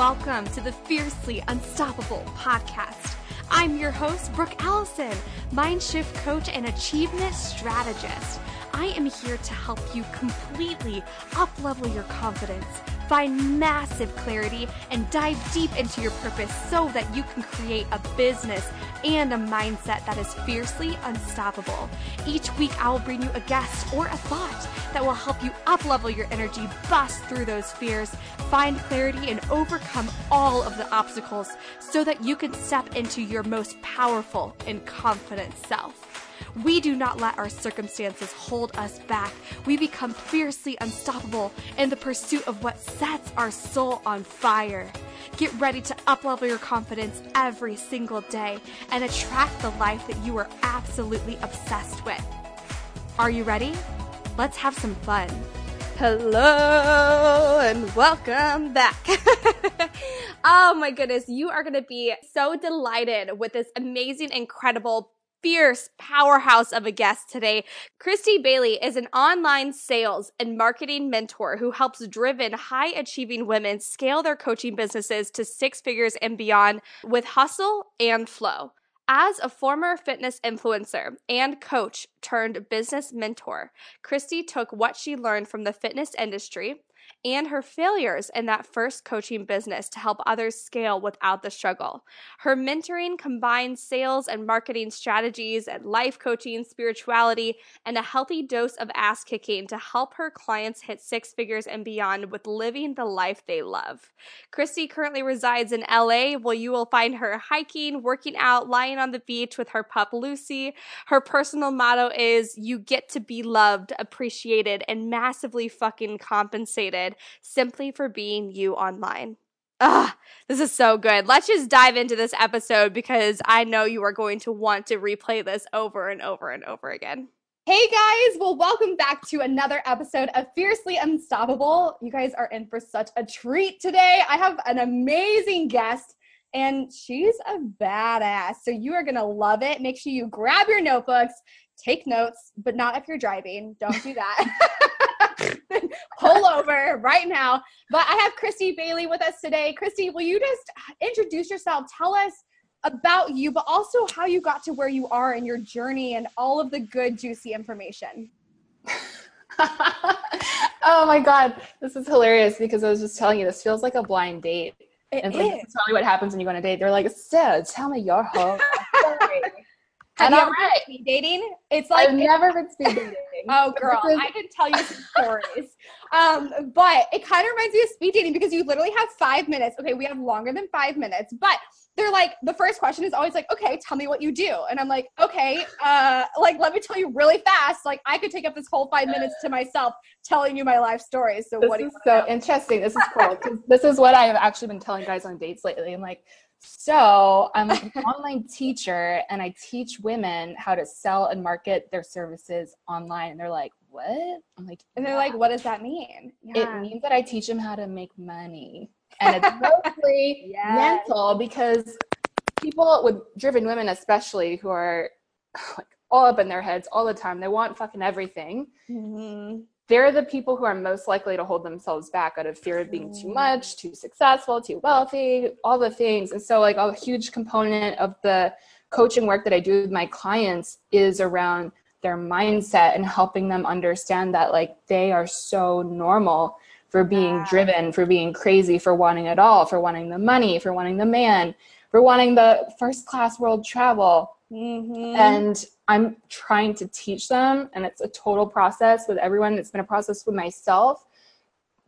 welcome to the Fiercely Unstoppable podcast. I'm your host, Brooke Allison, mind shift coach and achievement strategist. I am here to help you completely uplevel your confidence, find massive clarity, and dive deep into your purpose so that you can create a business and a mindset that is fiercely unstoppable. Each week, I will bring you a guest or a thought that will help you uplevel your energy, bust through those fears, find clarity, and overcome all of the obstacles so that you can step into your most powerful and confident self. We do not let our circumstances hold us back. We become fiercely unstoppable in the pursuit of what sets our soul on fire. Get ready to uplevel your confidence every single day and attract the life that you are absolutely obsessed with. Are you ready? Let's have some fun. Hello and welcome back. oh my goodness, you are going to be so delighted with this amazing, incredible fierce powerhouse of a guest today. Christy Bailey is an online sales and marketing mentor who helps driven, high achieving women scale their coaching businesses to six figures and beyond with hustle and flow. As a former fitness influencer and coach turned business mentor, Christy took what she learned from the fitness industry and her failures in that first coaching business to help others scale without the struggle. Her mentoring combines sales and marketing strategies and life coaching, spirituality, and a healthy dose of ass kicking to help her clients hit six figures and beyond with living the life they love. Christy currently resides in LA, where you will find her hiking, working out, lying on the beach with her pup Lucy. Her personal motto is you get to be loved, appreciated, and massively fucking compensated simply for being you online. Ah, this is so good. Let's just dive into this episode because I know you are going to want to replay this over and over and over again. Hey guys, well, welcome back to another episode of Fiercely Unstoppable. You guys are in for such a treat today. I have an amazing guest and she's a badass. So you are going to love it. Make sure you grab your notebooks, take notes, but not if you're driving. Don't do that. pull over right now. But I have Christy Bailey with us today. Christy, will you just introduce yourself? Tell us about you, but also how you got to where you are in your journey and all of the good, juicy information. oh my God. This is hilarious because I was just telling you, this feels like a blind date. It and is. like, tell me what happens when you go on a date. They're like, so tell me your whole story. Have and you I'm ever right. speed dating? It's like I've never been speed dating. oh, girl, I can tell you some stories. Um, but it kind of reminds me of speed dating because you literally have five minutes. Okay, we have longer than five minutes, but they're like the first question is always like, okay, tell me what you do, and I'm like, okay, uh, like let me tell you really fast. Like I could take up this whole five minutes to myself telling you my life story. So this what? is so know? interesting. This is cool. this is what I have actually been telling guys on dates lately. I'm like so I'm an online teacher and I teach women how to sell and market their services online. And they're like, what? I'm like, and they're yeah. like, what does that mean? Yeah. It means that I teach them how to make money. And it's mostly yes. mental because people with driven women, especially who are like all up in their heads all the time, they want fucking everything. Mm-hmm they're the people who are most likely to hold themselves back out of fear of being too much, too successful, too wealthy, all the things. And so, like, a huge component of the coaching work that I do with my clients is around their mindset and helping them understand that, like, they are so normal for being yeah. driven, for being crazy, for wanting it all, for wanting the money, for wanting the man, for wanting the first class world travel. Mm-hmm. And I'm trying to teach them, and it's a total process with everyone. It's been a process with myself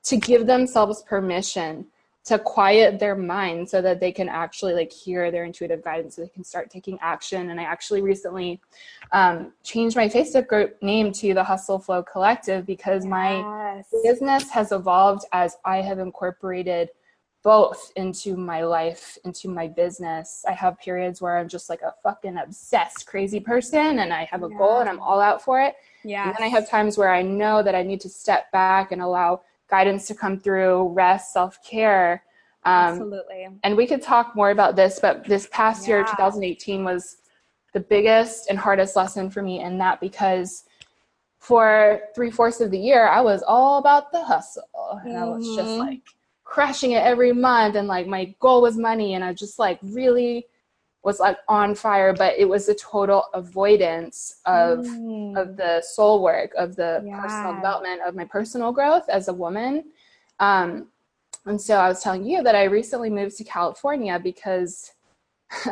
to give themselves permission to quiet their mind so that they can actually like hear their intuitive guidance so they can start taking action and i actually recently um, changed my facebook group name to the hustle flow collective because yes. my business has evolved as i have incorporated both into my life, into my business. I have periods where I'm just like a fucking obsessed, crazy person and I have a yeah. goal and I'm all out for it. Yeah. And then I have times where I know that I need to step back and allow guidance to come through, rest, self care. Um, Absolutely. And we could talk more about this, but this past yeah. year, 2018, was the biggest and hardest lesson for me in that because for three fourths of the year, I was all about the hustle. And mm-hmm. I was just mm-hmm. like, crushing it every month and like my goal was money and I just like really was like on fire but it was a total avoidance of mm. of the soul work of the yeah. personal development of my personal growth as a woman um, and so I was telling you that I recently moved to California because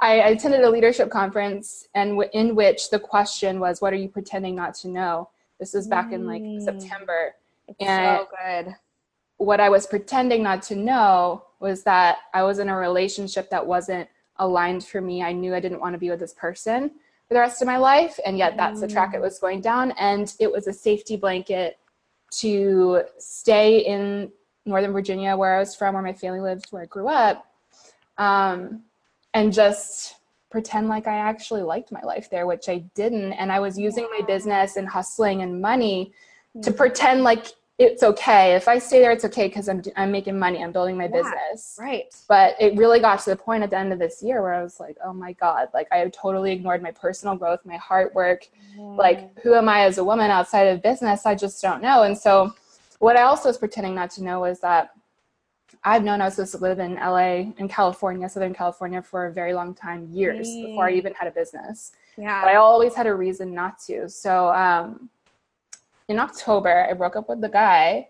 I, attended a leadership conference and w- in which the question was, "What are you pretending not to know?" This was back mm. in like mm. September, it's and so good. What I was pretending not to know was that I was in a relationship that wasn't aligned for me. I knew I didn't want to be with this person for the rest of my life, and yet that's the track it was going down. And it was a safety blanket to stay in Northern Virginia, where I was from, where my family lived, where I grew up, um, and just pretend like I actually liked my life there, which I didn't. And I was using my business and hustling and money to mm. pretend like it's okay if I stay there. It's okay because I'm I'm making money. I'm building my yeah, business. Right. But it really got to the point at the end of this year where I was like, oh my god, like I totally ignored my personal growth, my heart work. Mm. Like who am I as a woman outside of business? I just don't know. And so, what I also was pretending not to know was that I've known I was supposed to live in LA in California, Southern California, for a very long time, years mm. before I even had a business. Yeah. But I always had a reason not to. So um, in October, I broke up with the guy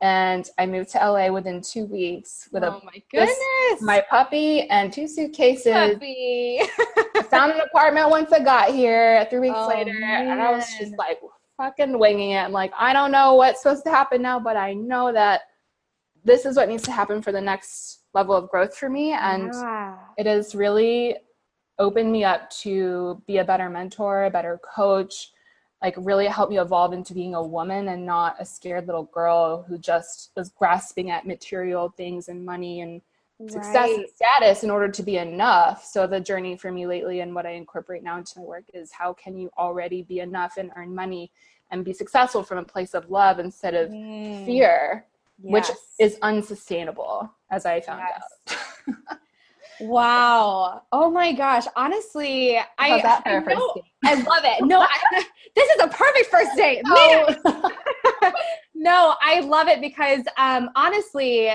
and I moved to LA within two weeks with oh a my goodness, this, my puppy and two suitcases. Puppy. I found an apartment once I got here. Three weeks oh, later, man. and I was just like fucking winging it. I'm like, I don't know what's supposed to happen now, but I know that this is what needs to happen for the next level of growth for me, and yeah. it has really opened me up to be a better mentor, a better coach like really helped me evolve into being a woman and not a scared little girl who just was grasping at material things and money and right. success and status in order to be enough. So the journey for me lately and what I incorporate now into my work is how can you already be enough and earn money and be successful from a place of love instead of mm. fear, yes. which is unsustainable as I found yes. out. Wow. Oh my gosh. Honestly, I, I, know, I love it. No, I, this is a perfect first date. Oh. no, I love it because um, honestly,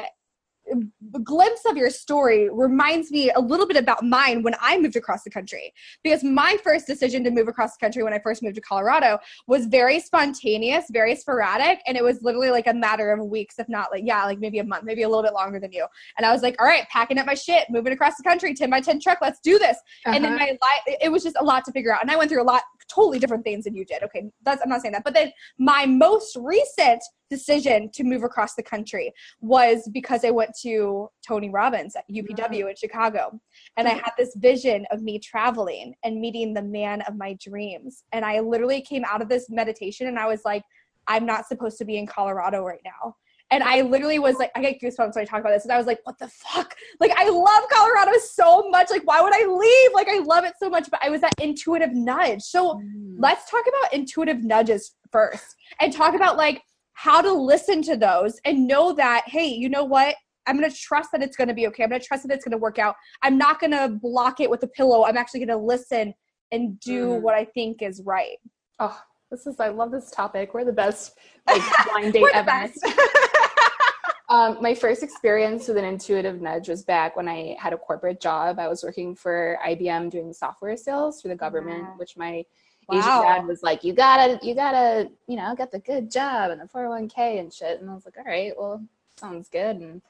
glimpse of your story reminds me a little bit about mine when I moved across the country. Because my first decision to move across the country when I first moved to Colorado was very spontaneous, very sporadic, and it was literally like a matter of weeks, if not like, yeah, like maybe a month, maybe a little bit longer than you. And I was like, all right, packing up my shit, moving across the country, 10 by 10 truck, let's do this. Uh-huh. And then my life, it was just a lot to figure out. And I went through a lot, totally different things than you did. Okay, that's, I'm not saying that. But then my most recent decision to move across the country was because I went to Tony Robbins at UPW in Chicago. And I had this vision of me traveling and meeting the man of my dreams. And I literally came out of this meditation and I was like, I'm not supposed to be in Colorado right now. And I literally was like, I get goosebumps when I talk about this. And I was like, what the fuck? Like, I love Colorado so much. Like, why would I leave? Like, I love it so much. But I was that intuitive nudge. So mm. let's talk about intuitive nudges first and talk about like, how to listen to those and know that, hey, you know what? I'm going to trust that it's going to be okay. I'm going to trust that it's going to work out. I'm not going to block it with a pillow. I'm actually going to listen and do mm. what I think is right. Oh, this is, I love this topic. We're the best like, blind date ever. um, my first experience with an intuitive nudge was back when I had a corporate job. I was working for IBM doing software sales for the government, yeah. which my wow. Asian dad was like, "You gotta, you gotta, you know, get the good job and the 401k and shit." And I was like, "All right, well, sounds good." And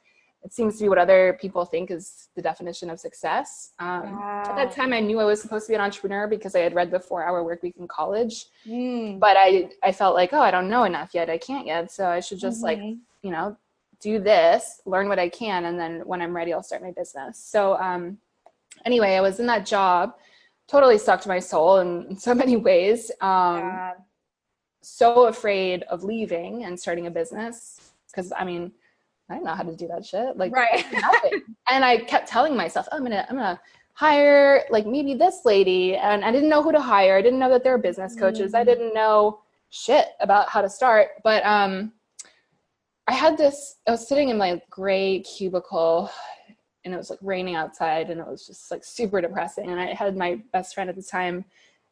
it seems to be what other people think is the definition of success. Um, At that time, I knew I was supposed to be an entrepreneur because I had read the Four Hour Work Week in college. Mm. But I, I felt like, oh, I don't know enough yet. I can't yet, so I should just mm-hmm. like, you know, do this, learn what I can, and then when I'm ready, I'll start my business. So um, anyway, I was in that job totally sucked my soul in, so many ways. Um, yeah. So afraid of leaving and starting a business because I mean, I don't know how to do that shit. Like right. nothing. and I kept telling myself, oh, I'm gonna, I'm gonna hire like maybe this lady, and I didn't know who to hire. I didn't know that they were business coaches. Mm-hmm. I didn't know shit about how to start. But um, I had this. I was sitting in my gray cubicle and it was like raining outside and it was just like super depressing. And I had my best friend at the time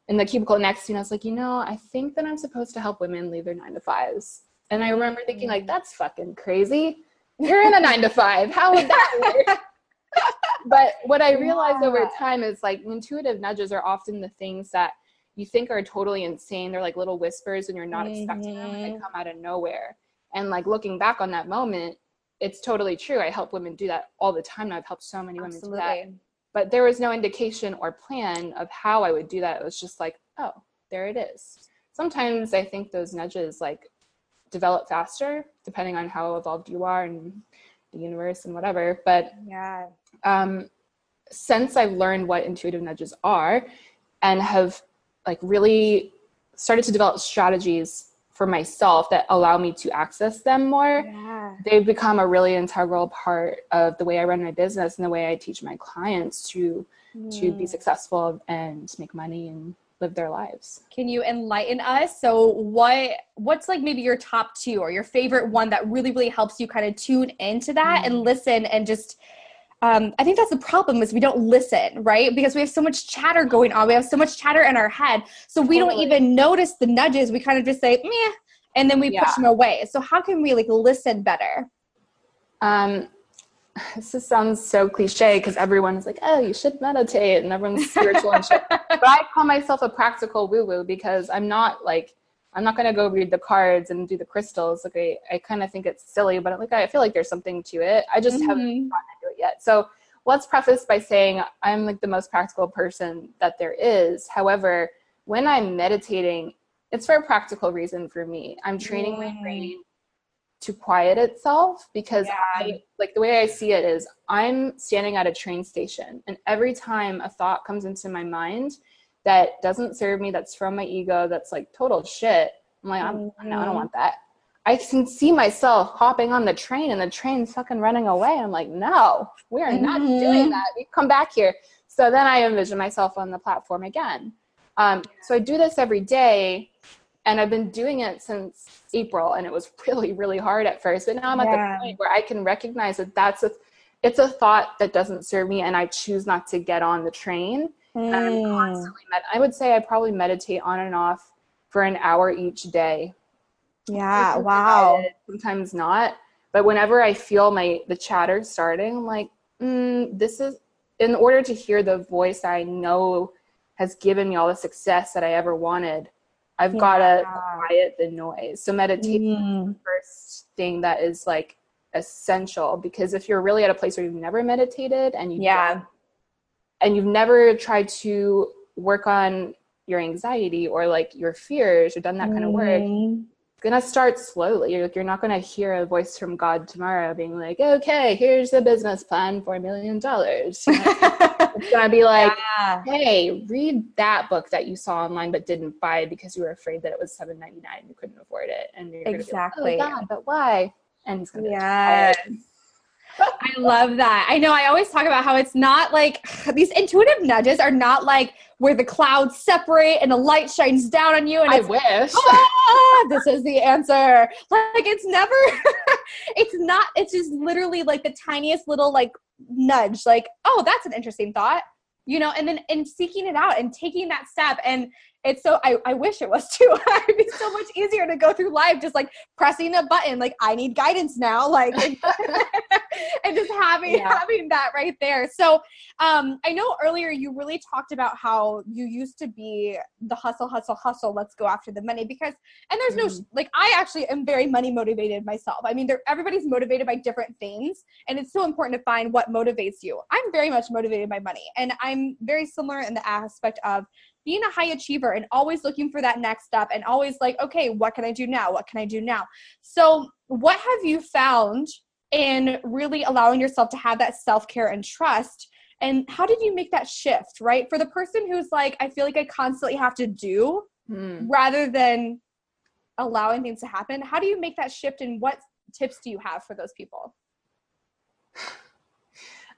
in the cubicle next to me. And I was like, you know, I think that I'm supposed to help women leave their nine to fives. And I remember thinking like, that's fucking crazy. you're in a nine to five. How would that work? but what I realized yeah. over time is like intuitive nudges are often the things that you think are totally insane. They're like little whispers and you're not mm-hmm. expecting them and they mm-hmm. come out of nowhere. And like looking back on that moment, it's totally true. I help women do that all the time. And I've helped so many women Absolutely. do that. But there was no indication or plan of how I would do that. It was just like, oh, there it is. Sometimes I think those nudges like develop faster depending on how evolved you are and the universe and whatever. But yeah. Um, since I've learned what intuitive nudges are and have like really started to develop strategies for myself that allow me to access them more yeah. they've become a really integral part of the way i run my business and the way i teach my clients to mm. to be mm. successful and make money and live their lives can you enlighten us so what what's like maybe your top two or your favorite one that really really helps you kind of tune into that mm. and listen and just um, I think that's the problem is we don't listen, right? Because we have so much chatter going on. We have so much chatter in our head. So we totally. don't even notice the nudges. We kind of just say, meh, and then we yeah. push them away. So how can we like listen better? Um, this just sounds so cliche because everyone's like, oh, you should meditate and everyone's spiritual and shit. But I call myself a practical woo woo because I'm not like, I'm not going to go read the cards and do the crystals. Like I, I kind of think it's silly, but like I feel like there's something to it. I just mm-hmm. haven't gotten yet. So let's preface by saying I'm like the most practical person that there is. However, when I'm meditating, it's for a practical reason for me. I'm training mm. my brain to quiet itself because yeah. I like the way I see it is I'm standing at a train station and every time a thought comes into my mind that doesn't serve me, that's from my ego, that's like total shit. I'm like, I'm, no, I don't mm-hmm. want that. I can see myself hopping on the train and the train's fucking running away. I'm like, no, we are mm-hmm. not doing that. We come back here. So then I envision myself on the platform again. Um, so I do this every day and I've been doing it since April and it was really, really hard at first. But now I'm yeah. at the point where I can recognize that that's a, it's a thought that doesn't serve me and I choose not to get on the train Mm. I'm constantly med- I would say I probably meditate on and off for an hour each day. Yeah, wow. Sometimes not, but whenever I feel my the chatter starting, I'm like, mm, this is in order to hear the voice I know has given me all the success that I ever wanted. I've yeah. got to quiet the noise. So meditation mm. is the first thing that is like essential because if you're really at a place where you've never meditated and you yeah and you've never tried to work on your anxiety or like your fears or done that kind of work mm-hmm. gonna start slowly. You're, you're not gonna hear a voice from god tomorrow being like okay here's the business plan for a million dollars. It's gonna be like yeah. hey read that book that you saw online but didn't buy because you were afraid that it was 7.99 and you couldn't afford it. And you're exactly like, oh god but why? And it's gonna yeah I love that. I know I always talk about how it's not like these intuitive nudges are not like where the clouds separate and the light shines down on you and I wish ah, this is the answer. Like it's never it's not it's just literally like the tiniest little like nudge like oh that's an interesting thought you know and then and seeking it out and taking that step and it's so I, I wish it was too it'd be so much easier to go through life just like pressing a button like i need guidance now like and just having yeah. having that right there so um i know earlier you really talked about how you used to be the hustle hustle hustle let's go after the money because and there's mm. no like i actually am very money motivated myself i mean everybody's motivated by different things and it's so important to find what motivates you i'm very much motivated by money and i'm very similar in the aspect of being a high achiever and always looking for that next step and always like, okay, what can I do now? What can I do now? So, what have you found in really allowing yourself to have that self care and trust? And how did you make that shift, right? For the person who's like, I feel like I constantly have to do mm. rather than allowing things to happen, how do you make that shift and what tips do you have for those people?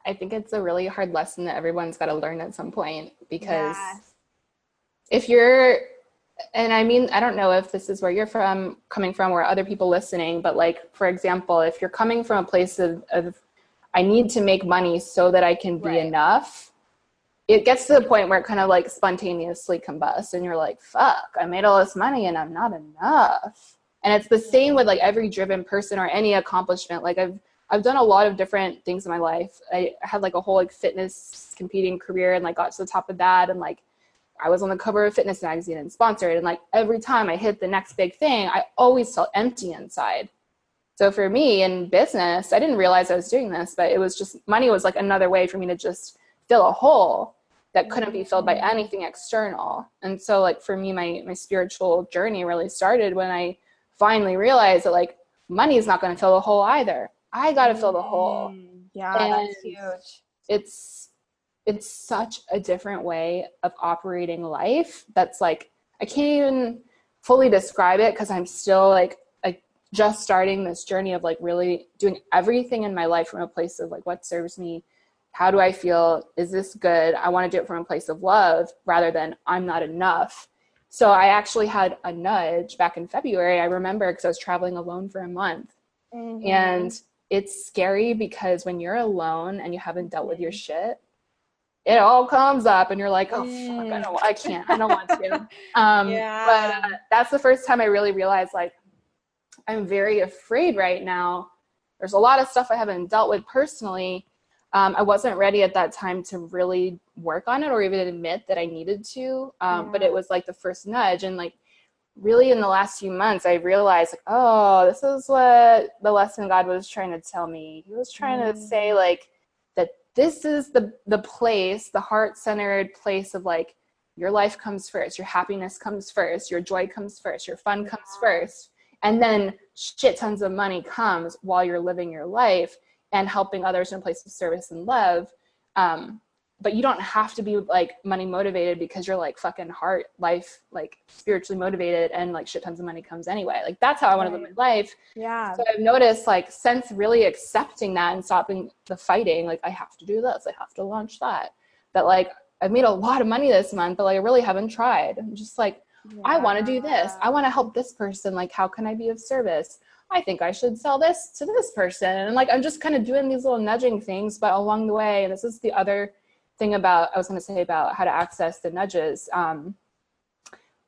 I think it's a really hard lesson that everyone's got to learn at some point because if you're and I mean, I don't know if this is where you're from, coming from, or other people listening, but like, for example, if you're coming from a place of, of I need to make money so that I can be right. enough, it gets to the point where it kind of like spontaneously combusts, and you're like, fuck, I made all this money and I'm not enough. And it's the same with like every driven person or any accomplishment. Like, I've, I've done a lot of different things in my life. I had like a whole like fitness competing career and like got to the top of that and like I was on the cover of fitness magazine and sponsored and like every time I hit the next big thing, I always felt empty inside. So for me in business, I didn't realize I was doing this, but it was just money was like another way for me to just fill a hole that couldn't be filled by anything external. And so like for me my my spiritual journey really started when I finally realized that like money is not going to fill the hole either. I got to fill the hole. Yeah, and that's huge. It's it's such a different way of operating life that's like I can't even fully describe it because I'm still like like just starting this journey of like really doing everything in my life from a place of like what serves me how do I feel? Is this good? I want to do it from a place of love rather than I'm not enough. So I actually had a nudge back in February. I remember because I was traveling alone for a month. Mm-hmm. And it's scary because when you're alone and you haven't dealt with your mm-hmm. shit, it all comes up and you're like, oh fuck, I don't, I can't, I don't want to. Um, yeah. But uh, that's the first time I really realized like I'm very afraid right now. There's a lot of stuff I haven't dealt with personally, um, I wasn't ready at that time to really work on it or even admit that I needed to. Um, yeah. But it was like the first nudge. And like really in the last few months, I realized, like, oh, this is what the lesson God was trying to tell me. He was trying mm. to say, like, this is the, the place, the heart centered place of like, your life comes first, your happiness comes first, your joy comes first, your fun comes first. And then shit tons of money comes while you're living your life and helping others in a place of service and love. Um, but you don't have to be like money motivated because you're like fucking heart life like spiritually motivated and like shit tons of money comes anyway. Like that's how i want right. to live my life. Yeah. So i've noticed like since really accepting that and stopping the fighting like i have to do this i have to launch that that like i've made a lot of money this month but like i really haven't tried. I'm just like yeah. i want to do this. I want to help this person. Like how can i be of service? I think I should sell this to this person. And like I'm just kind of doing these little nudging things, but along the way, and this is the other thing about I was going to say about how to access the nudges. Um,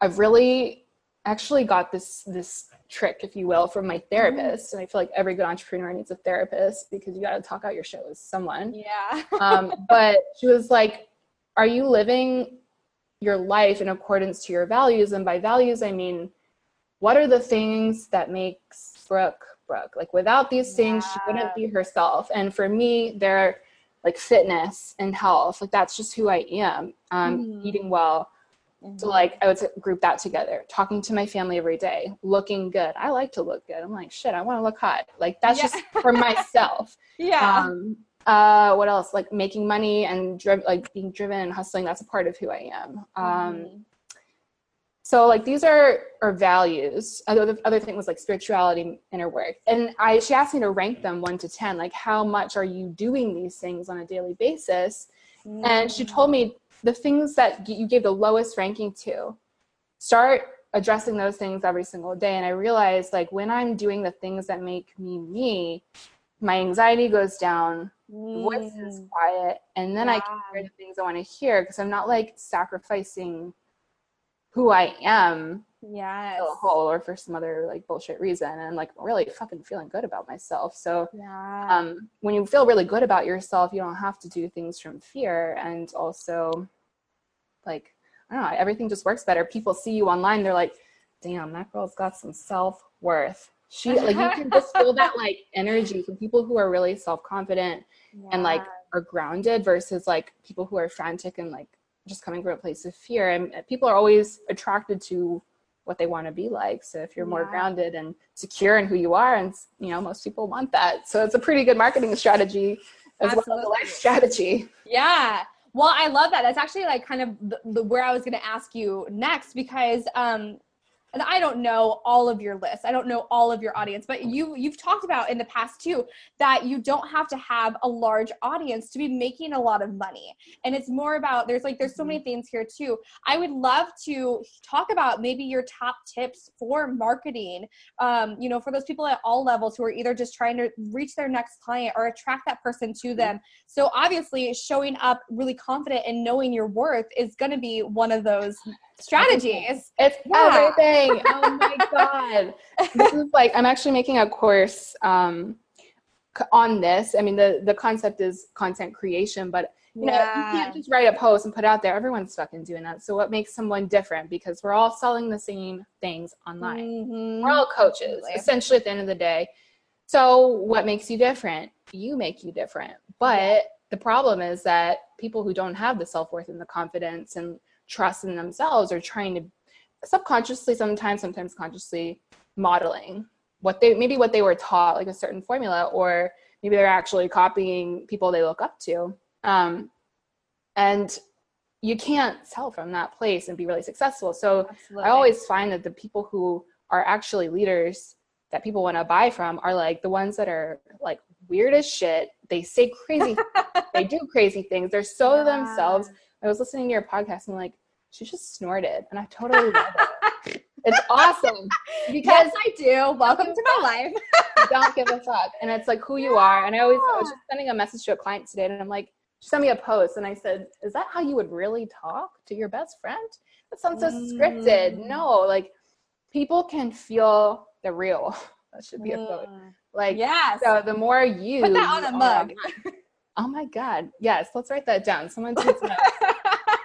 I've really actually got this this trick, if you will, from my therapist, and I feel like every good entrepreneur needs a therapist because you got to talk out your shit with someone. Yeah. um, but she was like, "Are you living your life in accordance to your values?" And by values, I mean, what are the things that makes Brooke, Brooke. Like without these things, yeah. she wouldn't be herself. And for me, they're like fitness and health. Like that's just who I am. Um, mm-hmm. Eating well. Mm-hmm. So like I would group that together. Talking to my family every day, looking good. I like to look good. I'm like shit. I want to look hot. Like that's yeah. just for myself. yeah. Um, uh, what else? Like making money and dri- like being driven and hustling. That's a part of who I am. Um, mm-hmm so like these are our values. Other other thing was like spirituality inner work and i she asked me to rank them 1 to 10 like how much are you doing these things on a daily basis? Mm. and she told me the things that you gave the lowest ranking to. Start addressing those things every single day. And i realized like when i'm doing the things that make me me my anxiety goes down mm. voice is quiet and then i can hear the things i want to hear because i'm not like sacrificing who I am yeah a or for some other like bullshit reason and like really fucking feeling good about myself so yeah. um when you feel really good about yourself you don't have to do things from fear and also like i don't know everything just works better people see you online they're like damn that girl's got some self-worth she like you can just feel that like energy from people who are really self-confident yeah. and like are grounded versus like people who are frantic and like just coming from a place of fear. And people are always attracted to what they want to be like. So if you're more yeah. grounded and secure in who you are and you know most people want that. So it's a pretty good marketing strategy as Absolutely. well as a life strategy. Yeah. Well i love that. That's actually like kind of the, the where i was going to ask you next because um and I don't know all of your lists. I don't know all of your audience, but you you've talked about in the past too that you don't have to have a large audience to be making a lot of money. And it's more about there's like there's so many mm-hmm. things here too. I would love to talk about maybe your top tips for marketing. Um, you know, for those people at all levels who are either just trying to reach their next client or attract that person to mm-hmm. them. So obviously showing up really confident and knowing your worth is going to be one of those strategies. It's yeah. everything. oh my god. this is like I'm actually making a course um on this. I mean, the the concept is content creation, but you yeah. know, you can't just write a post and put out there. Everyone's fucking doing that. So what makes someone different? Because we're all selling the same things online. Mm-hmm. We're all coaches, Absolutely. essentially at the end of the day. So what makes you different? You make you different. But yeah. the problem is that people who don't have the self-worth and the confidence and trust in themselves or trying to subconsciously sometimes, sometimes consciously modeling what they maybe what they were taught, like a certain formula, or maybe they're actually copying people they look up to um, and you can't sell from that place and be really successful. So Absolutely. I always find that the people who are actually leaders that people want to buy from are like the ones that are like weird as shit. They say crazy, they do crazy things. They're so yeah. themselves. I was listening to your podcast and like, she just snorted, and I totally love it. It's awesome because yes, I do. Welcome to my life. don't give a fuck, and it's like who you are. And I always I was just sending a message to a client today, and I'm like, she sent me a post and I said, Is that how you would really talk to your best friend? That sounds so mm. scripted. No, like people can feel the real. That should be a quote. Mm. Like, yes. So the more you put that on a mug. Oh my God. Yes, let's write that down. Someone takes notes.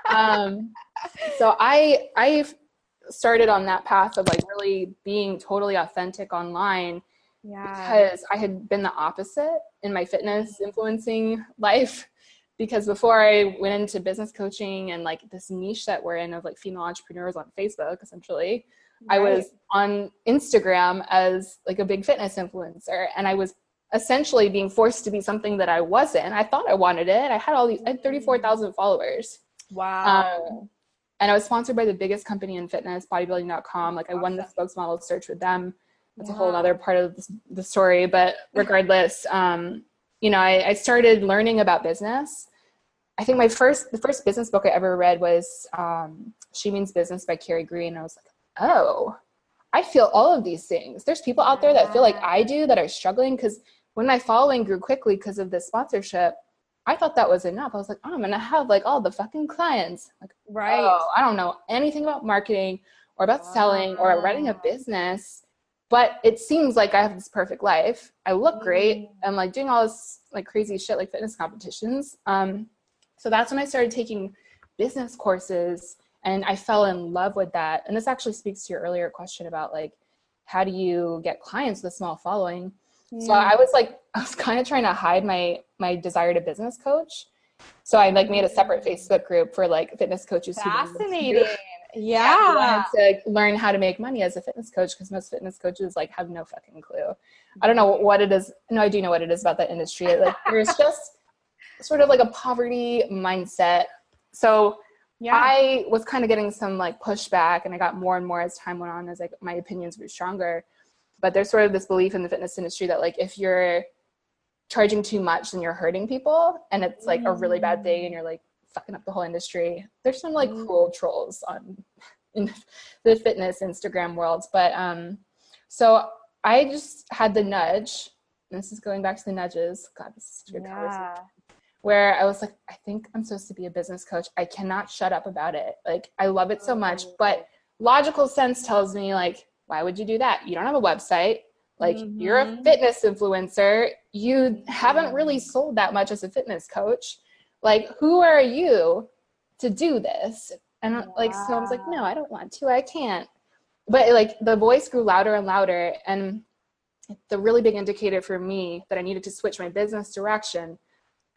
um, so I I started on that path of like really being totally authentic online yeah. because I had been the opposite in my fitness influencing life because before I went into business coaching and like this niche that we're in of like female entrepreneurs on Facebook, essentially, right. I was on Instagram as like a big fitness influencer and I was essentially being forced to be something that I wasn't. I thought I wanted it. I had all these, I had 34,000 followers. Wow. Um, and I was sponsored by the biggest company in fitness, bodybuilding.com. Like I won the spokesmodel search with them. That's yeah. a whole other part of the story. But regardless, um, you know, I, I started learning about business I think my first the first business book I ever read was um, She Means Business by Carrie Green. I was like, oh, I feel all of these things. There's people out there that feel like I do that are struggling because when my following grew quickly because of this sponsorship, I thought that was enough. I was like, oh, I'm gonna have like all the fucking clients. Like, right? Oh, I don't know anything about marketing or about wow. selling or running a business, but it seems like I have this perfect life. I look great. Mm. I'm like doing all this like crazy shit like fitness competitions. Um, so that's when I started taking business courses and I fell in love with that. And this actually speaks to your earlier question about like, how do you get clients with a small following? So I was like, I was kind of trying to hide my my desire to business coach. So I like made a separate Facebook group for like fitness coaches. Fascinating. yeah. to learn how to make money as a fitness coach because most fitness coaches like have no fucking clue. I don't know what it is. No, I do know what it is about that industry. Like there's just sort of like a poverty mindset. So yeah. I was kind of getting some like pushback and I got more and more as time went on as like my opinions were stronger. But there's sort of this belief in the fitness industry that like if you're charging too much then you're hurting people and it's like a really bad thing and you're like fucking up the whole industry. There's some like mm. cruel trolls on in the fitness Instagram world. But um so I just had the nudge. This is going back to the nudges. God, this is such a good yeah. conversation where I was like, I think I'm supposed to be a business coach. I cannot shut up about it. Like, I love it so much. Oh. But logical sense tells me, like, why would you do that? You don't have a website. Like, mm-hmm. you're a mm-hmm. fitness influencer. You haven't really sold that much as a fitness coach. Like, who are you to do this? And wow. like, so I was like, no, I don't want to. I can't. But like, the voice grew louder and louder. And the really big indicator for me that I needed to switch my business direction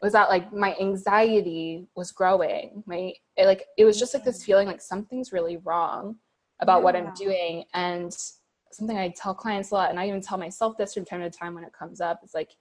was that like my anxiety was growing my it, like it was just like this feeling like something's really wrong about yeah. what i'm doing and something i tell clients a lot and i even tell myself this from time to time when it comes up it's like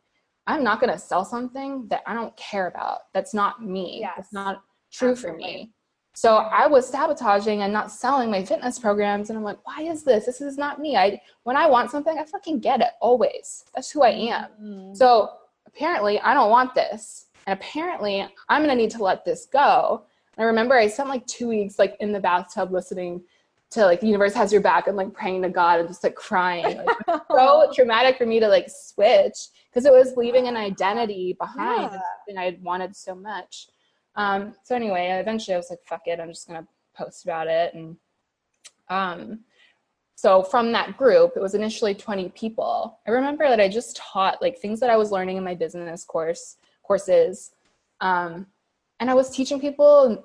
i'm not going to sell something that i don't care about that's not me yes. that's not true Absolutely. for me so I was sabotaging and not selling my fitness programs. And I'm like, why is this? This is not me. I when I want something, I fucking get it always. That's who I am. Mm-hmm. So apparently I don't want this. And apparently I'm going to need to let this go. And I remember I spent like two weeks like in the bathtub listening to like the universe has your back and like praying to God and just like crying. Like, so traumatic for me to like switch because it was leaving an identity behind yeah. and I wanted so much. Um, so anyway, eventually I was like, fuck it, I'm just gonna post about it. And um, so from that group, it was initially 20 people. I remember that I just taught like things that I was learning in my business course courses. Um, and I was teaching people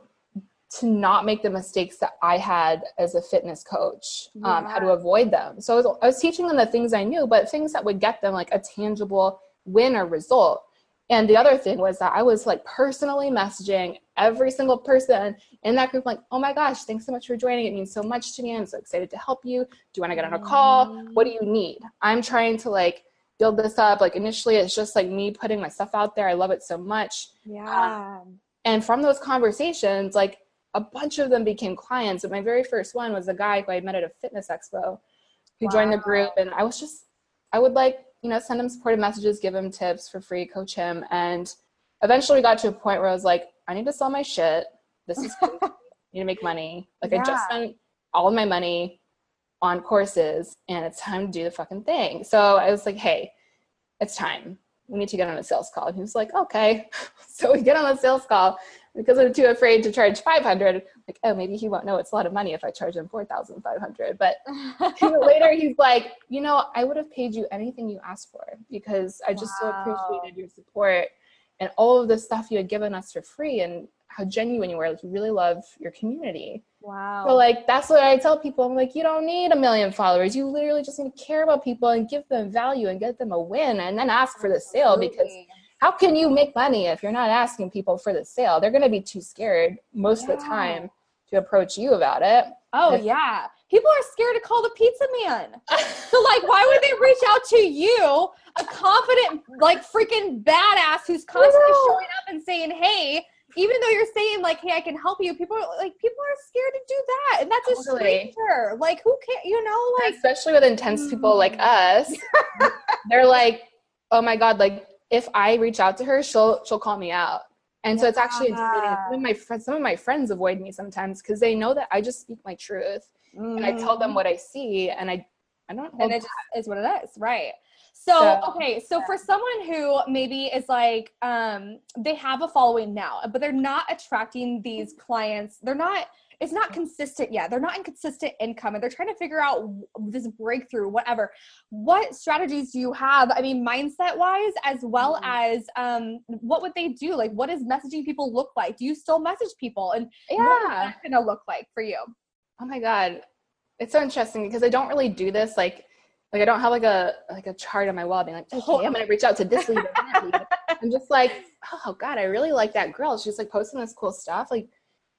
to not make the mistakes that I had as a fitness coach, um, how to avoid them. So I was, I was teaching them the things I knew, but things that would get them like a tangible win or result. And the other thing was that I was like personally messaging every single person in that group, like, oh my gosh, thanks so much for joining. It means so much to me. I'm so excited to help you. Do you want to get on a call? What do you need? I'm trying to like build this up. Like initially, it's just like me putting my stuff out there. I love it so much. Yeah. Um, and from those conversations, like a bunch of them became clients. But my very first one was a guy who I met at a fitness expo who wow. joined the group. And I was just, I would like you know, send him supportive messages, give him tips for free, coach him. And eventually we got to a point where I was like, I need to sell my shit. This is I need to make money. Like yeah. I just spent all of my money on courses and it's time to do the fucking thing. So I was like, hey, it's time. We need to get on a sales call. And he was like, okay. So we get on a sales call because I'm too afraid to charge 500. Like, oh, maybe he won't know it's a lot of money if I charge him 4,500. But later he's like, you know, I would have paid you anything you asked for because I just wow. so appreciated your support and all of the stuff you had given us for free and how genuine you were. Like, you really love your community. Wow. So, like, that's what I tell people. I'm like, you don't need a million followers. You literally just need to care about people and give them value and get them a win and then ask for the sale because how can you make money if you're not asking people for the sale? They're going to be too scared most yeah. of the time to approach you about it. Oh if, yeah. People are scared to call the pizza man. so like why would they reach out to you, a confident like freaking badass who's constantly showing up and saying, "Hey, even though you're saying like, "Hey, I can help you," people are, like people are scared to do that, and that's totally. a stranger. Like, who can't you know? Like, especially with intense people like mm. us, they're like, "Oh my god!" Like, if I reach out to her, she'll she'll call me out. And yeah. so it's actually intimidating. Some of my friends, some of my friends avoid me sometimes because they know that I just speak my truth mm. and I tell them mm. what I see, and I, I don't. And it is what it is, right? So, so, okay, so for someone who maybe is like, um, they have a following now, but they're not attracting these clients. They're not it's not consistent yet. They're not in consistent income and they're trying to figure out this breakthrough, whatever. What strategies do you have? I mean, mindset wise, as well mm-hmm. as um, what would they do? Like, what does messaging people look like? Do you still message people? And yeah, what is that gonna look like for you? Oh my God. It's so interesting because I don't really do this like like I don't have like a like a chart on my wall being like, okay, I'm gonna reach out to this. I'm just like, oh God, I really like that girl. She's like posting this cool stuff. Like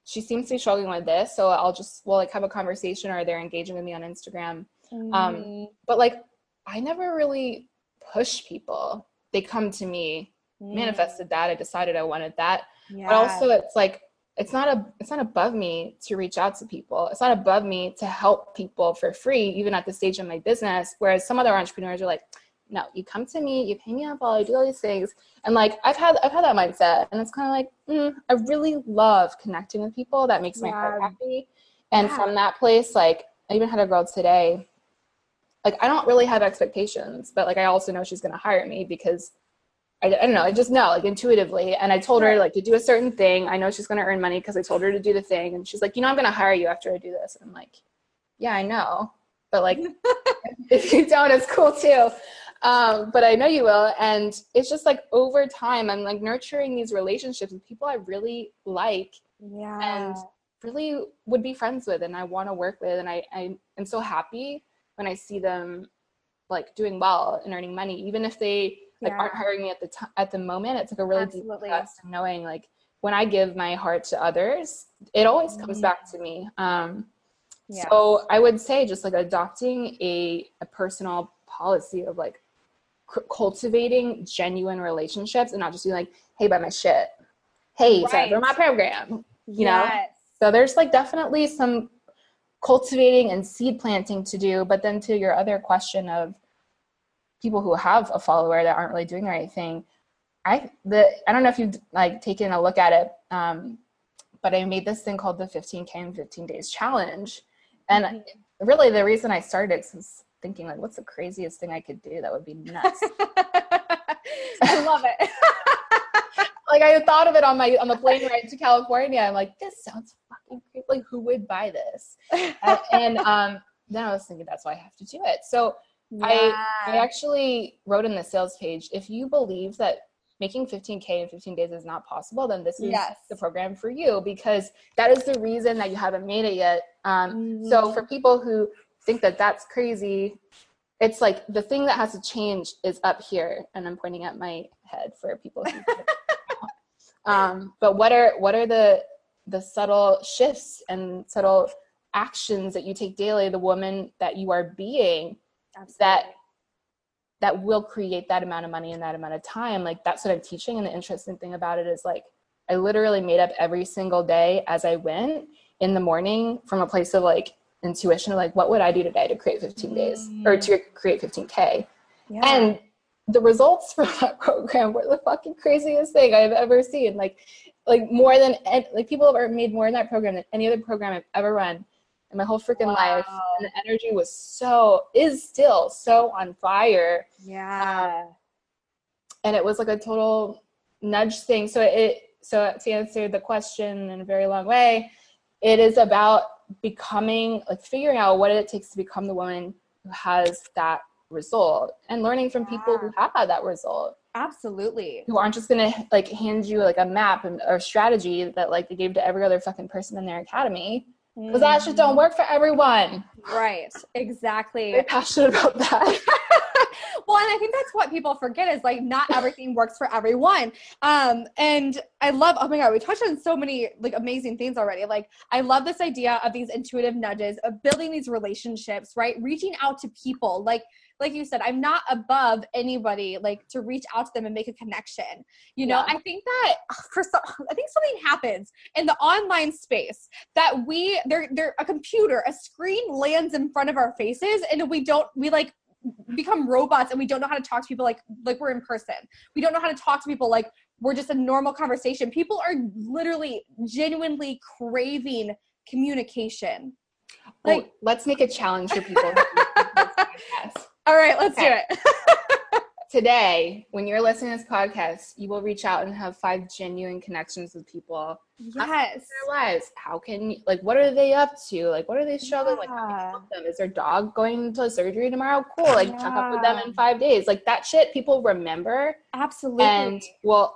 she seems to be struggling with this so i'll just we'll like have a conversation or they're engaging with me on instagram um, mm-hmm. um but like i never really push people they come to me mm. manifested that i decided i wanted that yeah. but also it's like it's not a it's not above me to reach out to people it's not above me to help people for free even at the stage of my business whereas some other entrepreneurs are like no, you come to me, you pay me a ball, I do all these things. And like I've had I've had that mindset and it's kind of like, mm, I really love connecting with people. That makes my yeah. heart happy. And yeah. from that place, like I even had a girl today, like I don't really have expectations, but like I also know she's gonna hire me because I, I don't know, I just know like intuitively. And I told her like to do a certain thing. I know she's gonna earn money because I told her to do the thing. And she's like, you know, I'm gonna hire you after I do this. And I'm like, yeah, I know. But like if you don't, it's cool too um, but I know you will. And it's just like over time, I'm like nurturing these relationships with people I really like yeah. and really would be friends with and I want to work with. And I, I am so happy when I see them like doing well and earning money, even if they like yeah. aren't hiring me at the time at the moment. It's like a really Absolutely. deep trust and knowing like when I give my heart to others, it always comes mm-hmm. back to me. Um, yeah. So I would say just like adopting a, a personal policy of like cultivating genuine relationships and not just being like, hey, buy my shit. Hey, right. sign my program. You yes. know? So there's like definitely some cultivating and seed planting to do. But then to your other question of people who have a follower that aren't really doing the right thing, I the I don't know if you've like taken a look at it, um, but I made this thing called the 15K in 15 days challenge. And mm-hmm. really the reason I started since thinking like, what's the craziest thing I could do that would be nuts? I love it. like I thought of it on my on the plane ride to California. I'm like, this sounds fucking crazy. Like, who would buy this? and, and um, then I was thinking that's why I have to do it. So yeah. I I actually wrote in the sales page, if you believe that making 15k in 15 days is not possible, then this is yes. the program for you because that is the reason that you haven't made it yet. Um, mm-hmm. So for people who think that that's crazy, it's like the thing that has to change is up here, and I'm pointing at my head for people. um, but what are what are the the subtle shifts and subtle actions that you take daily? The woman that you are being Absolutely. that that will create that amount of money in that amount of time like that's what i'm teaching and the interesting thing about it is like i literally made up every single day as i went in the morning from a place of like intuition of like what would i do today to create 15 days or to mm. create 15k yeah. and the results for that program were the fucking craziest thing i've ever seen like like more than like people have made more in that program than any other program i've ever run in my whole freaking wow. life. And the energy was so, is still so on fire. Yeah. Um, and it was like a total nudge thing. So it, so to answer the question in a very long way, it is about becoming, like figuring out what it takes to become the woman who has that result and learning from people who have had that result absolutely who aren't just gonna like hand you like a map and, or strategy that like they gave to every other fucking person in their academy because mm. that shit don't work for everyone. Right. Exactly. Very passionate about that. well, and I think that's what people forget is like not everything works for everyone. Um, and I love, oh my God, we touched on so many like amazing things already. Like, I love this idea of these intuitive nudges, of building these relationships, right? Reaching out to people. Like, like you said, I'm not above anybody like to reach out to them and make a connection. You know, yeah. I think that for some, I think something happens in the online space that we they're they're a computer, a screen lands in front of our faces and we don't we like become robots and we don't know how to talk to people like like we're in person. We don't know how to talk to people like we're just a normal conversation. People are literally genuinely craving communication. Like, oh, let's make a challenge for people. All right, let's okay. do it. Today, when you're listening to this podcast, you will reach out and have five genuine connections with people. Yes. Their lives. How can like what are they up to? Like what are they struggling? Yeah. Like how can you help them? Is their dog going to surgery tomorrow? Cool. Like yeah. check up with them in five days. Like that shit people remember. Absolutely. And well,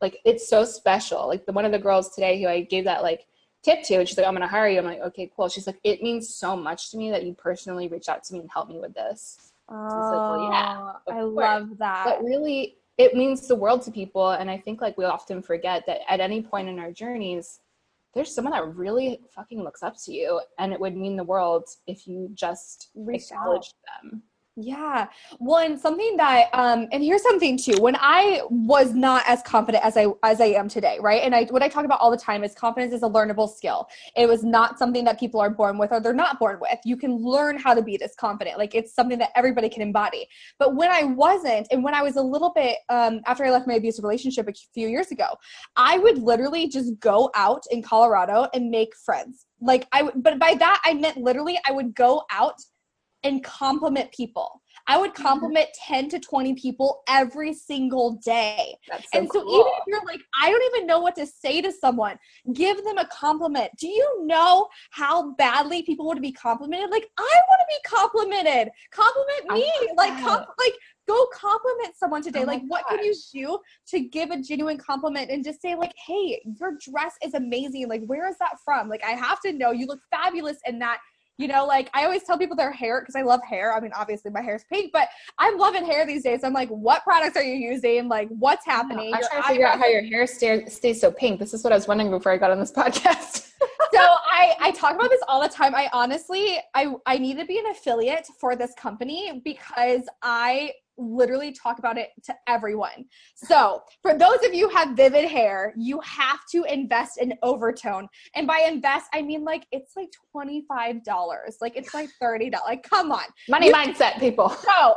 like it's so special. Like the one of the girls today who I gave that like tip to and she's like i'm gonna hire you i'm like okay cool she's like it means so much to me that you personally reach out to me and help me with this Oh, like, well, yeah, oh, I course. love that. But really, it means the world to people. And I think like we often forget that at any point in our journeys, there's someone that really fucking looks up to you. And it would mean the world if you just Reach acknowledge out. them. Yeah. Well, and something that um and here's something too. When I was not as confident as I as I am today, right? And I what I talk about all the time is confidence is a learnable skill. It was not something that people are born with or they're not born with. You can learn how to be this confident. Like it's something that everybody can embody. But when I wasn't and when I was a little bit um after I left my abusive relationship a few years ago, I would literally just go out in Colorado and make friends. Like I but by that I meant literally I would go out and compliment people. I would mm-hmm. compliment mm-hmm. 10 to 20 people every single day. So and so cool. even if you're like, I don't even know what to say to someone, give them a compliment. Do you know how badly people want to be complimented? Like, I want to be complimented. Compliment me. Like, comp- like, go compliment someone today. Oh like, what can you do to give a genuine compliment and just say, like, hey, your dress is amazing. Like, where is that from? Like, I have to know you look fabulous in that you know, like I always tell people their hair because I love hair. I mean, obviously my hair is pink, but I'm loving hair these days. I'm like, what products are you using? Like, what's happening? I'm trying to figure out how your hair stay, stays so pink. This is what I was wondering before I got on this podcast. so I, I talk about this all the time. I honestly, I, I need to be an affiliate for this company because I literally talk about it to everyone. So, for those of you who have vivid hair, you have to invest in overtone. And by invest, I mean like it's like $25. Like it's like $30. Like come on. Money you, mindset people. So,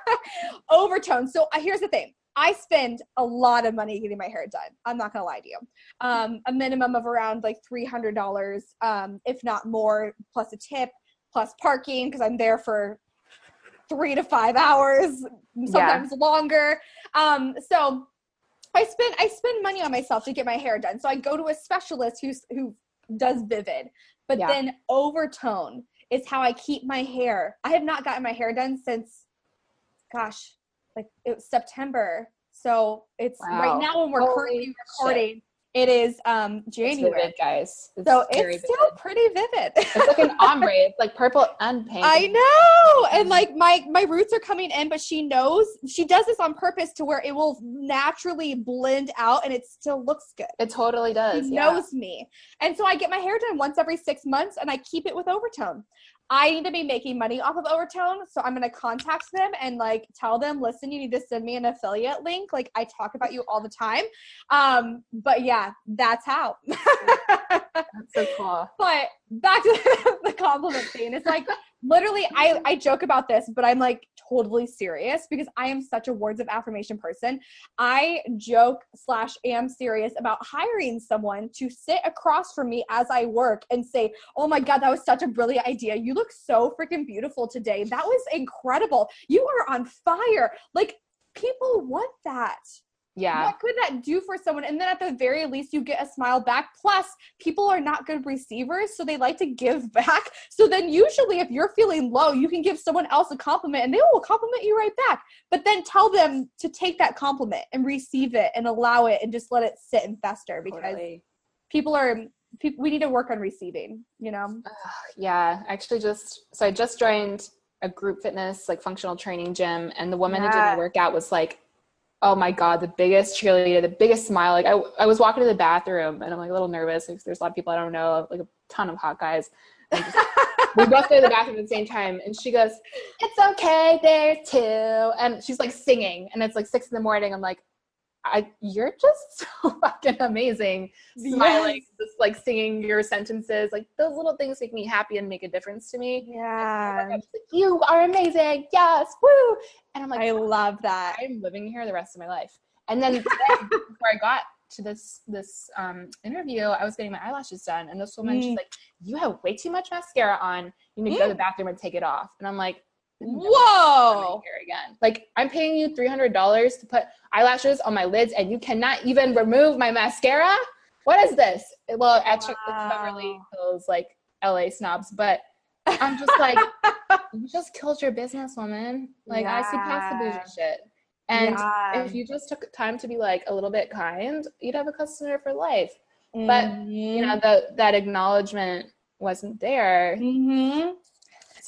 overtone. So, uh, here's the thing. I spend a lot of money getting my hair done. I'm not gonna lie to you. Um, a minimum of around like three hundred dollars, um, if not more, plus a tip, plus parking because I'm there for three to five hours, sometimes yeah. longer. Um, so I spend I spend money on myself to get my hair done. So I go to a specialist who's who does vivid, but yeah. then overtone is how I keep my hair. I have not gotten my hair done since, gosh, like it was September. So it's wow. right now when we're Holy currently recording. Shit. It is um January, vivid, guys. It's so it's still vivid. pretty vivid. it's like an ombre. It's like purple and pink. I know, and like my my roots are coming in, but she knows she does this on purpose to where it will naturally blend out, and it still looks good. It totally does. She yeah. knows me, and so I get my hair done once every six months, and I keep it with overtone. I need to be making money off of Overtone. So I'm going to contact them and like tell them, listen, you need to send me an affiliate link. Like I talk about you all the time. Um, but yeah, that's how. that's so cool. But back to the compliment thing. It's like literally I, I joke about this, but I'm like totally serious because I am such a words of affirmation person. I joke slash am serious about hiring someone to sit across from me as I work and say, Oh my God, that was such a brilliant idea. You look so freaking beautiful today. That was incredible. You are on fire. Like people want that yeah. What could that do for someone? And then at the very least you get a smile back. Plus people are not good receivers so they like to give back. So then usually if you're feeling low you can give someone else a compliment and they will compliment you right back. But then tell them to take that compliment and receive it and allow it and just let it sit and fester because totally. people are people we need to work on receiving you know? Uh, yeah. Actually just so i just joined a group fitness like functional training gym and the woman yeah. who did the workout was like oh my god the biggest cheerleader the biggest smile. Like I, I was walking to the bathroom and i'm like a little nervous because there's a lot of people i don't know like a ton of hot guys. Just, we both go to the bathroom at the same time and she goes it's okay there too and she's like singing and it's like six in the morning. I'm like I, you're just so fucking amazing. Smiling, yes. just like singing your sentences. Like those little things make me happy and make a difference to me. Yeah. Like, you are amazing. Yes. Woo. And I'm like, I love that. I'm living here the rest of my life. And then before I got to this this um, interview, I was getting my eyelashes done, and this woman, mm. she's like, "You have way too much mascara on. You need to mm. go to the bathroom and take it off." And I'm like, Whoa! Here again. Like I'm paying you three hundred dollars to put eyelashes on my lids, and you cannot even remove my mascara. What is this? Well, actually, wow. it's Beverly Hills, like LA snobs, but I'm just like, you just killed your business, woman. Like yeah. I see past the bougie shit. And yeah. if you just took time to be like a little bit kind, you'd have a customer for life. Mm-hmm. But you know, mm-hmm. the, that acknowledgement wasn't there. Mm-hmm.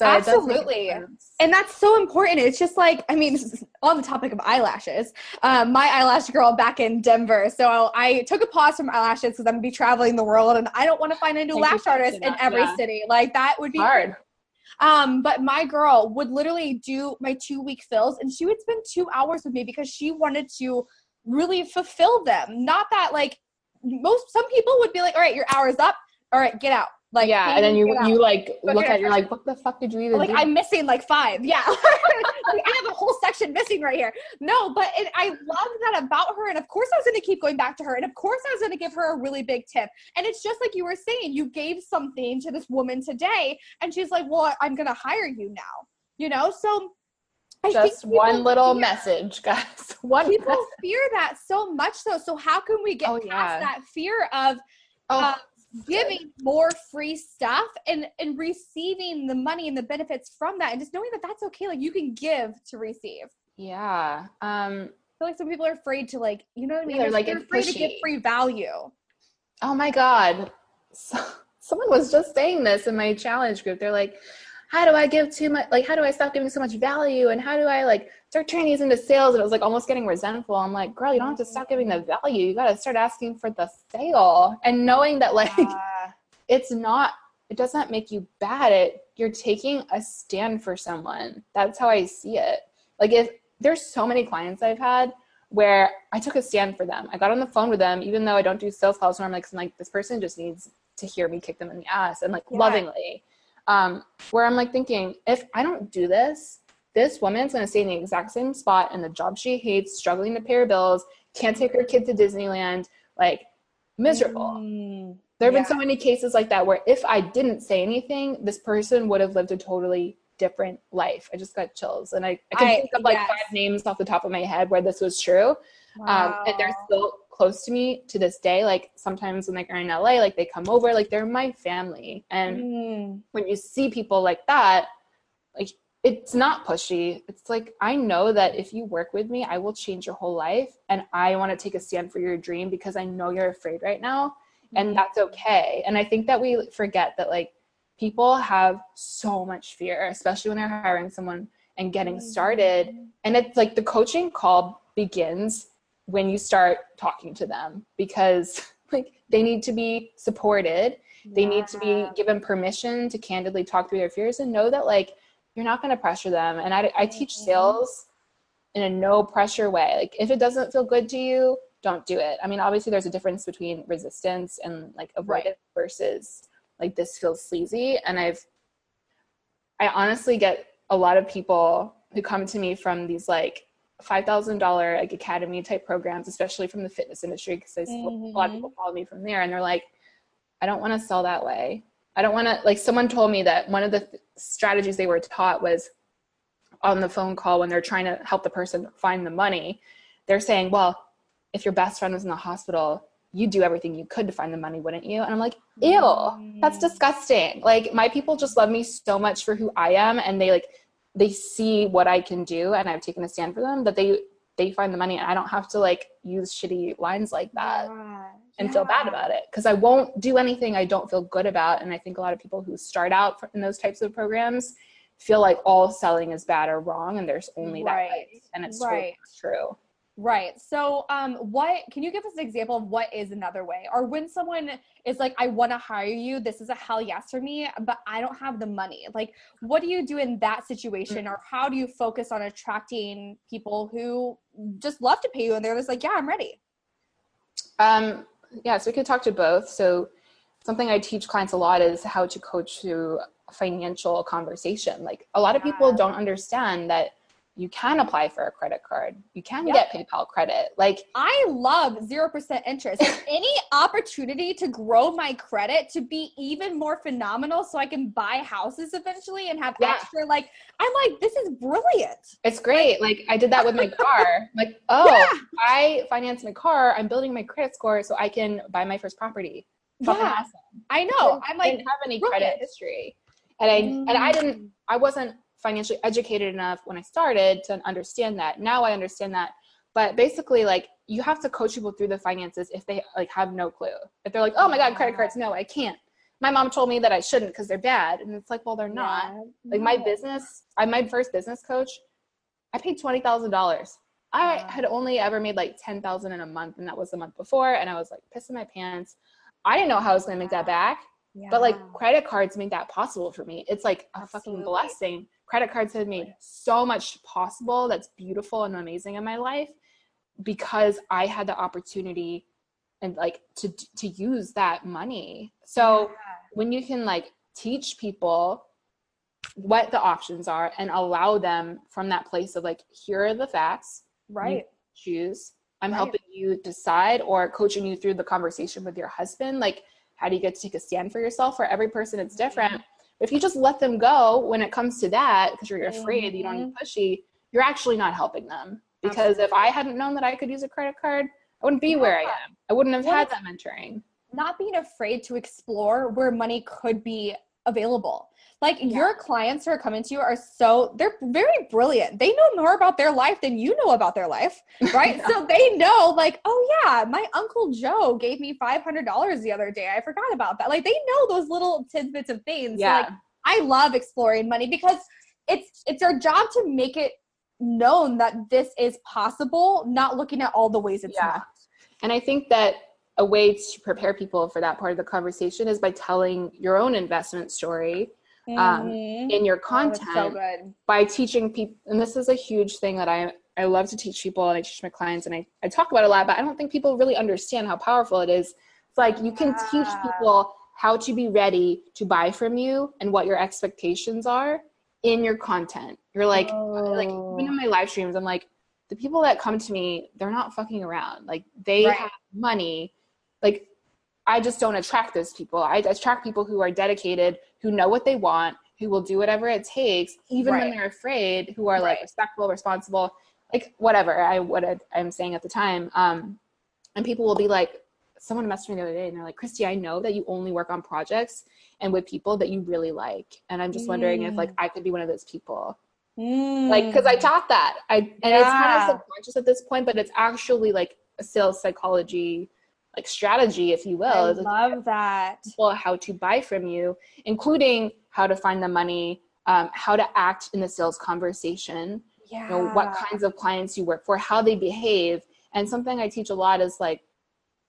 So absolutely, and that's so important. It's just like I mean, on the topic of eyelashes, um, my eyelash girl back in Denver. So I took a pause from eyelashes because I'm gonna be traveling the world, and I don't want to find a new Thank lash artist in every yeah. city. Like that would be hard. Um, but my girl would literally do my two week fills, and she would spend two hours with me because she wanted to really fulfill them. Not that like most some people would be like, all right, your hour's up. All right, get out like yeah, and then you you like look at you're like, what the fuck did you even? Like do? I'm missing like five. Yeah, like, I have a whole section missing right here. No, but it, I love that about her, and of course I was going to keep going back to her, and of course I was going to give her a really big tip. And it's just like you were saying, you gave something to this woman today, and she's like, well, I'm going to hire you now. You know, so I just one little fear, message, guys. One people message. fear that so much, though. So how can we get oh, past yeah. that fear of? Oh. Uh, giving more free stuff and and receiving the money and the benefits from that and just knowing that that's okay like you can give to receive. Yeah um I feel like some people are afraid to like you know what I mean? They're, like they're afraid pushy. to give free value. Oh my god. So, someone was just saying this in my challenge group. They're like how do I give too much like how do I stop giving so much value? And how do I like start turning these into sales and it was like almost getting resentful. I'm like, girl, you don't have to stop giving the value. You gotta start asking for the sale and knowing that like it's not it doesn't make you bad. It you're taking a stand for someone. That's how I see it. Like if there's so many clients I've had where I took a stand for them. I got on the phone with them, even though I don't do sales calls. And I'm like, I'm like, this person just needs to hear me kick them in the ass and like yeah. lovingly um, where I'm like thinking, if I don't do this, this woman's going to stay in the exact same spot in the job she hates, struggling to pay her bills, can't take her kid to Disneyland, like miserable. Mm, there have yeah. been so many cases like that where if I didn't say anything, this person would have lived a totally different life. I just got chills. And I, I can I, think of like yes. five names off the top of my head where this was true. Wow. Um, and they're still close to me to this day. Like sometimes when they're in LA, like they come over, like they're my family. And mm. when you see people like that, like it's not pushy. It's like I know that if you work with me, I will change your whole life and I want to take a stand for your dream because I know you're afraid right now and mm-hmm. that's okay. And I think that we forget that like people have so much fear, especially when they're hiring someone and getting started. Mm-hmm. And it's like the coaching call begins when you start talking to them because like they need to be supported they need to be given permission to candidly talk through their fears and know that like you're not going to pressure them and I, I teach mm-hmm. sales in a no pressure way like if it doesn't feel good to you don't do it i mean obviously there's a difference between resistance and like avoidance right. versus like this feels sleazy and i've i honestly get a lot of people who come to me from these like $5,000 like academy type programs, especially from the fitness industry, because mm-hmm. a lot of people mm-hmm. follow me from there and they're like, I don't want to sell that way. I don't want to, like, someone told me that one of the th- strategies they were taught was on the phone call when they're trying to help the person find the money. They're saying, well, if your best friend was in the hospital, you'd do everything you could to find the money, wouldn't you? And I'm like, ew, that's mm. disgusting. Like, my people just love me so much for who I am. And they like, they see what I can do and I've taken a stand for them that they they find the money and I don't have to like use shitty lines like that yeah. and yeah. feel bad about it because I won't do anything I don't feel good about and I think a lot of people who start out in those types of programs feel like all selling is bad or wrong and there's only right. that way and it's right. true. Right. So, um, what can you give us an example of what is another way? Or when someone is like, I want to hire you, this is a hell yes for me, but I don't have the money. Like, what do you do in that situation? Or how do you focus on attracting people who just love to pay you and they're just like, yeah, I'm ready? Um, yeah, so we could talk to both. So, something I teach clients a lot is how to coach through financial conversation. Like, a lot of people don't understand that you can apply for a credit card. You can yep. get PayPal credit. Like I love 0% interest. any opportunity to grow my credit to be even more phenomenal so I can buy houses eventually and have yeah. extra like I'm like this is brilliant. It's great. Like, like I did that with my car. like, oh, yeah. I financed my car. I'm building my credit score so I can buy my first property. yeah. Awesome. I know. I'm like I didn't have any brilliant. credit history. And I mm. and I didn't I wasn't financially educated enough when I started to understand that. Now I understand that. But basically, like you have to coach people through the finances if they like have no clue. If they're like, "Oh my god, credit cards, no, I can't." My mom told me that I shouldn't because they're bad, and it's like, well, they're not. Yeah. Like my business, I my first business coach, I paid twenty thousand dollars. I had only ever made like ten thousand in a month, and that was the month before, and I was like pissing my pants. I didn't know how I was gonna make that back. Yeah. But like credit cards make that possible for me. It's like a Absolutely. fucking blessing credit cards have made so much possible that's beautiful and amazing in my life because I had the opportunity and like to to use that money. So yeah. when you can like teach people what the options are and allow them from that place of like here are the facts, right? choose. I'm right. helping you decide or coaching you through the conversation with your husband like how do you get to take a stand for yourself for every person it's different if you just let them go when it comes to that because you're afraid mm-hmm. you don't need pushy, you're actually not helping them. Because Absolutely. if I hadn't known that I could use a credit card, I wouldn't be yeah. where I am. I wouldn't have had that mentoring. Not being afraid to explore where money could be available. Like yeah. your clients who are coming to you are so they're very brilliant. They know more about their life than you know about their life, right? yeah. So they know like, oh yeah, my uncle Joe gave me $500 the other day. I forgot about that. Like they know those little tidbits of things. Yeah. Like I love exploring money because it's it's our job to make it known that this is possible, not looking at all the ways it's yeah. not. And I think that a way to prepare people for that part of the conversation is by telling your own investment story um, mm-hmm. in your content oh, so by teaching people. And this is a huge thing that I I love to teach people and I teach my clients and I, I talk about a lot, but I don't think people really understand how powerful it is. It's like you can yeah. teach people how to be ready to buy from you and what your expectations are in your content. You're like, oh. like even in my live streams, I'm like, the people that come to me, they're not fucking around. Like they right. have money. Like I just don't attract those people. I attract people who are dedicated, who know what they want, who will do whatever it takes, even right. when they're afraid, who are right. like respectful, responsible, like whatever I what I'm saying at the time. Um, and people will be like, someone messaged me the other day and they're like, Christy, I know that you only work on projects and with people that you really like. And I'm just mm. wondering if like mm. I could be one of those people. Mm. Like, because I taught that. I and yeah. it's kind of subconscious at this point, but it's actually like a sales psychology like strategy, if you will. I love that. People how to buy from you, including how to find the money, um, how to act in the sales conversation. Yeah. You know, what kinds of clients you work for, how they behave. And something I teach a lot is like,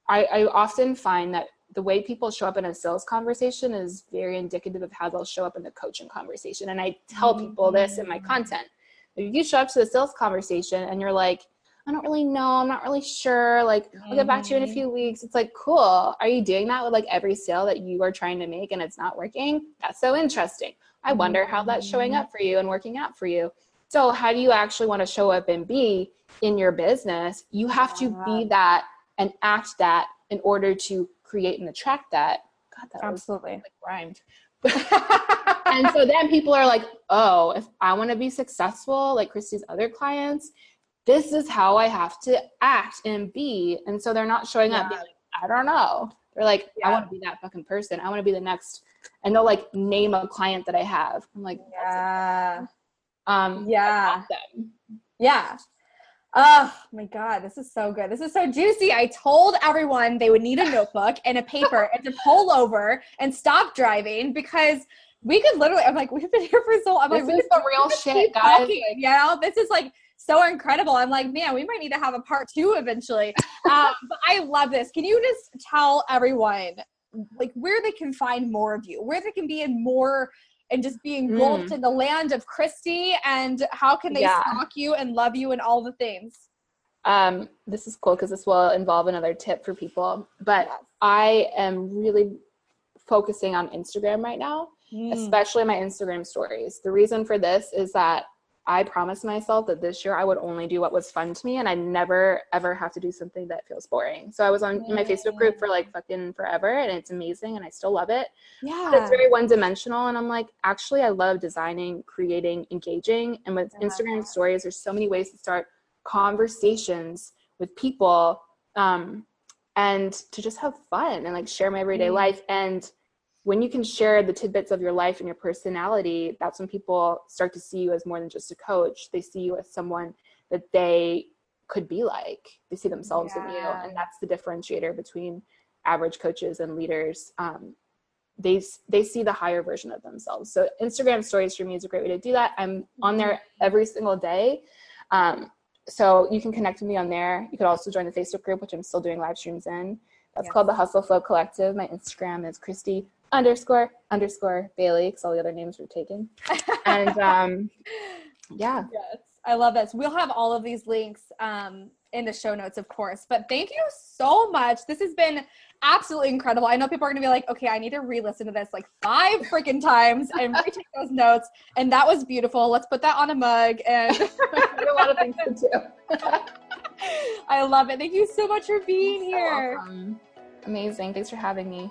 I, I often find that the way people show up in a sales conversation is very indicative of how they'll show up in the coaching conversation. And I tell people this in my mm. content. If you show up to the sales conversation and you're like, I don't really know. I'm not really sure. Like, I'll get back to you in a mm-hmm. few weeks. It's like, cool. Are you doing that with like every sale that you are trying to make and it's not working? That's so interesting. I wonder how that's showing mm-hmm. up for you and working out for you. So, how do you actually want to show up and be in your business? You have to be that and act that in order to create and attract that. God, that absolutely was, like, rhymed. and so then people are like, oh, if I want to be successful, like Christy's other clients, this is how I have to act and be. And so they're not showing yeah. up like, I don't know. They're like, yeah. I want to be that fucking person. I want to be the next. And they'll like name a client that I have. I'm like, yeah. Um, yeah. Yeah. Oh my God, this is so good. This is so juicy. I told everyone they would need a notebook and a paper and to pull over and stop driving because we could literally, I'm like, we've been here for so long. I'm this like, is the real shit, guys. Talking, you know, this is like so incredible. I'm like, man, we might need to have a part two eventually. um, but I love this. Can you just tell everyone like where they can find more of you, where they can be in more and just be engulfed mm. in the land of Christy and how can they yeah. stalk you and love you and all the things? Um, this is cool because this will involve another tip for people, but yes. I am really focusing on Instagram right now, mm. especially my Instagram stories. The reason for this is that I promised myself that this year I would only do what was fun to me and I never ever have to do something that feels boring. So I was on in my Facebook group for like fucking forever and it's amazing and I still love it. Yeah. But it's very one dimensional and I'm like, actually I love designing, creating, engaging. And with Instagram stories, there's so many ways to start conversations with people um, and to just have fun and like share my everyday mm. life and when you can share the tidbits of your life and your personality, that's when people start to see you as more than just a coach. They see you as someone that they could be like. They see themselves yeah. in you, and that's the differentiator between average coaches and leaders. Um, they they see the higher version of themselves. So Instagram stories for me is a great way to do that. I'm on there every single day. Um, so you can connect with me on there. You could also join the Facebook group, which I'm still doing live streams in. That's yes. called the Hustle Flow Collective. My Instagram is Christy underscore underscore Bailey because all the other names were taken. and um, yeah. Yes, I love this. We'll have all of these links um, in the show notes, of course. But thank you so much. This has been absolutely incredible. I know people are gonna be like, okay, I need to re-listen to this like five freaking times and retake those notes. And that was beautiful. Let's put that on a mug and a lot of things to do. I love it. Thank you so much for being here. Welcome. Amazing. Thanks for having me.